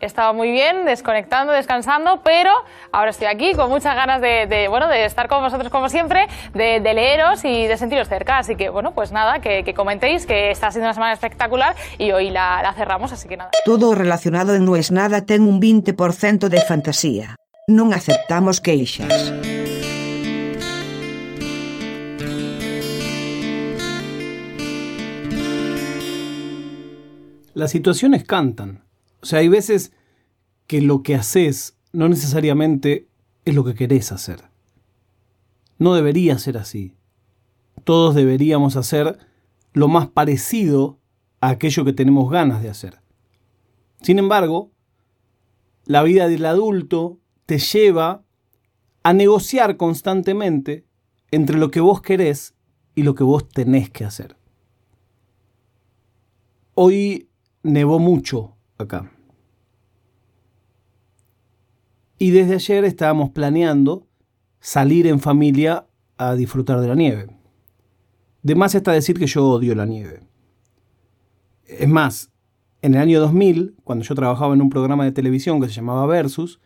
Estaba muy bien, desconectando, descansando, pero ahora estoy aquí con muchas ganas de, bueno, de estar con vosotros como siempre, de, leeros y de sentiros cerca. Así que, bueno, pues nada, que, comentéis que está siendo una semana espectacular y hoy la, cerramos, así que nada. Todo relacionado en No es Nada ten un 20% de fantasía. No aceptamos queixas. Las situaciones cantan o sea, hay veces que lo que haces no necesariamente es lo que querés hacer. No debería ser así. Todos deberíamos hacer lo más parecido a aquello que tenemos ganas de hacer. Sin embargo, la vida del adulto te lleva a negociar constantemente entre lo que vos querés y lo que vos tenés que hacer. Hoy nevó mucho acá. Y desde ayer estábamos planeando salir en familia a disfrutar de la nieve. De más está decir que yo odio la nieve. Es más, en el año 2000, cuando yo trabajaba en un programa de televisión que se llamaba Versus,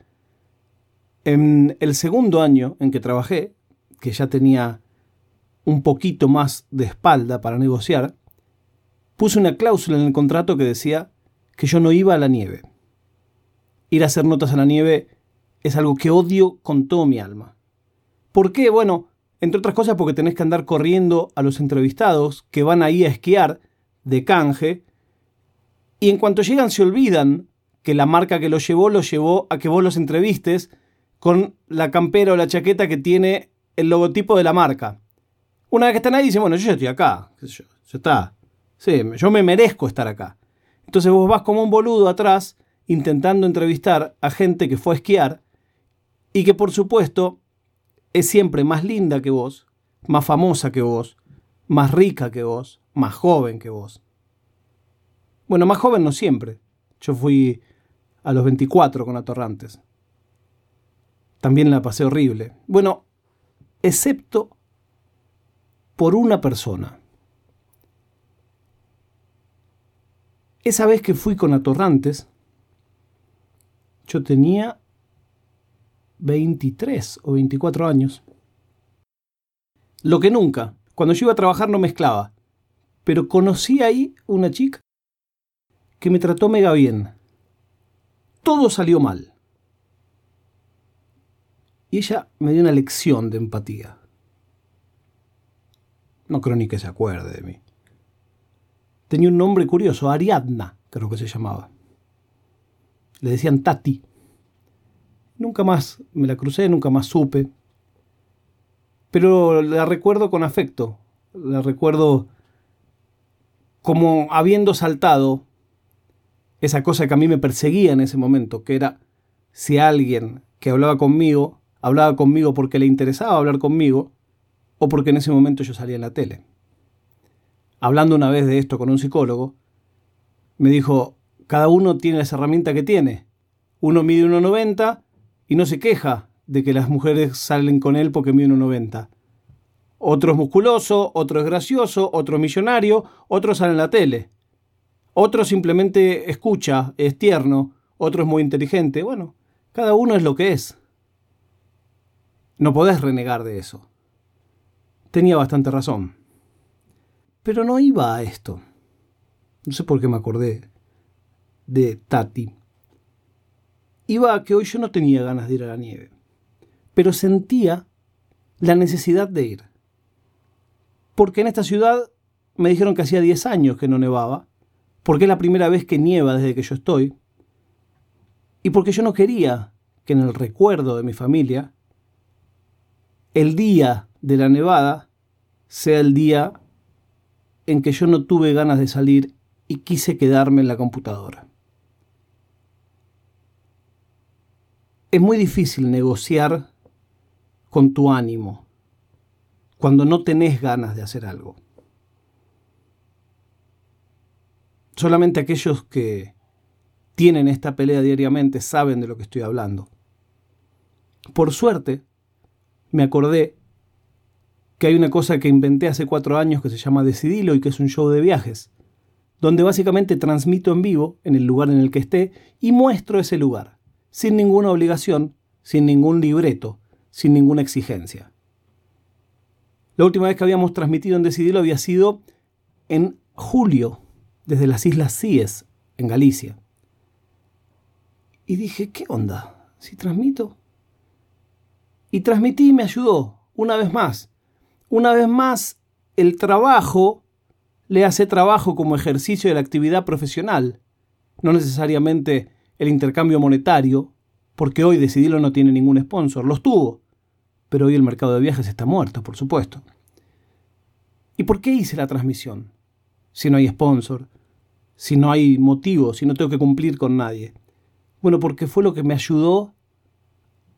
en el segundo año en que trabajé, que ya tenía un poquito más de espalda para negociar, puse una cláusula en el contrato que decía que yo no iba a la nieve. Ir a hacer notas a la nieve es algo que odio con todo mi alma. ¿Por qué? Bueno, entre otras cosas porque tenés que andar corriendo a los entrevistados que van ahí a esquiar de canje y en cuanto llegan se olvidan que la marca que los llevó los llevó a que vos los entrevistes con la campera o la chaqueta que tiene el logotipo de la marca. Una vez que están ahí dicen, bueno, yo ya estoy acá, yo, está. Sí, yo me merezco estar acá. Entonces vos vas como un boludo atrás intentando entrevistar a gente que fue a esquiar y que por supuesto es siempre más linda que vos, más famosa que vos, más rica que vos, más joven que vos. Bueno, más joven no siempre. Yo fui a los 24 con Atorrantes. También la pasé horrible. Bueno, excepto por una persona. Esa vez que fui con Atorrantes, yo tenía 23 o 24 años. Lo que nunca, cuando yo iba a trabajar no mezclaba, pero conocí ahí una chica que me trató mega bien. Todo salió mal. Y ella me dio una lección de empatía. No creo ni que se acuerde de mí. Tenía un nombre curioso, Ariadna, creo que se llamaba. Le decían Tati. Nunca más me la crucé, nunca más supe. Pero la recuerdo con afecto. La recuerdo como habiendo saltado esa cosa que a mí me perseguía en ese momento, que era si alguien que hablaba conmigo, hablaba conmigo porque le interesaba hablar conmigo, o porque en ese momento yo salía en la tele hablando una vez de esto con un psicólogo, me dijo, cada uno tiene las herramientas que tiene. Uno mide 1,90 y no se queja de que las mujeres salen con él porque mide 1,90. Otro es musculoso, otro es gracioso, otro millonario, otro sale en la tele. Otro simplemente escucha, es tierno, otro es muy inteligente. Bueno, cada uno es lo que es. No podés renegar de eso. Tenía bastante razón. Pero no iba a esto. No sé por qué me acordé de Tati. Iba a que hoy yo no tenía ganas de ir a la nieve, pero sentía la necesidad de ir. Porque en esta ciudad me dijeron que hacía 10 años que no nevaba, porque es la primera vez que nieva desde que yo estoy, y porque yo no quería que en el recuerdo de mi familia el día de la nevada sea el día en que yo no tuve ganas de salir y quise quedarme en la computadora. Es muy difícil negociar con tu ánimo cuando no tenés ganas de hacer algo. Solamente aquellos que tienen esta pelea diariamente saben de lo que estoy hablando. Por suerte, me acordé que hay una cosa que inventé hace cuatro años que se llama Decidilo y que es un show de viajes, donde básicamente transmito en vivo en el lugar en el que esté y muestro ese lugar, sin ninguna obligación, sin ningún libreto, sin ninguna exigencia. La última vez que habíamos transmitido en Decidilo había sido en julio, desde las Islas Cíes, en Galicia. Y dije, ¿qué onda? Si transmito. Y transmití y me ayudó, una vez más. Una vez más, el trabajo le hace trabajo como ejercicio de la actividad profesional, no necesariamente el intercambio monetario, porque hoy Decidilo no tiene ningún sponsor, los tuvo, pero hoy el mercado de viajes está muerto, por supuesto. ¿Y por qué hice la transmisión? Si no hay sponsor, si no hay motivo, si no tengo que cumplir con nadie. Bueno, porque fue lo que me ayudó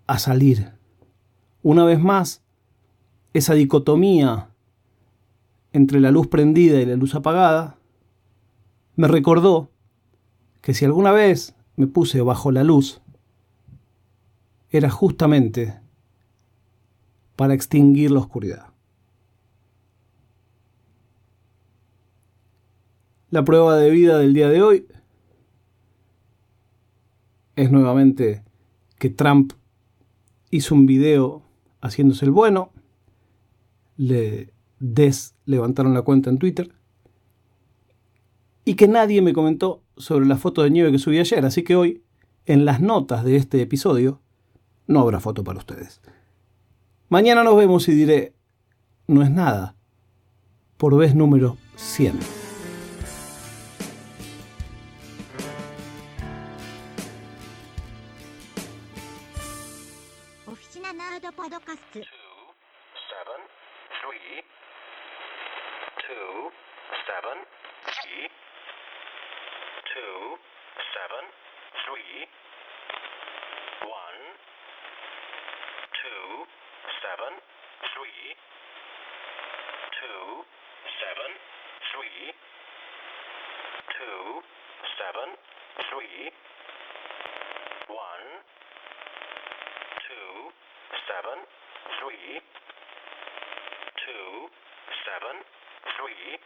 a salir. Una vez más, esa dicotomía entre la luz prendida y la luz apagada, me recordó que si alguna vez me puse bajo la luz, era justamente para extinguir la oscuridad. La prueba de vida del día de hoy es nuevamente que Trump hizo un video haciéndose el bueno, le des levantaron la cuenta en Twitter y que nadie me comentó sobre la foto de nieve que subí ayer, así que hoy, en las notas de este episodio, no habrá foto para ustedes. Mañana nos vemos y diré, no es nada, por vez número 100. Oficina Nerd Podcast. Seven, three, two, seven, three, two, seven, three, one, two, seven, three, two, seven, three,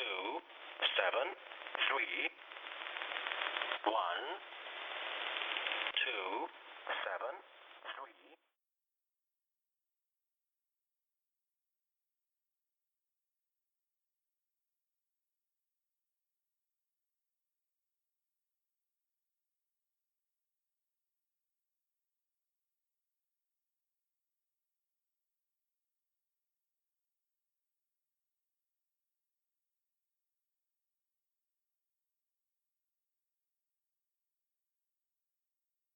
two, seven, three, one,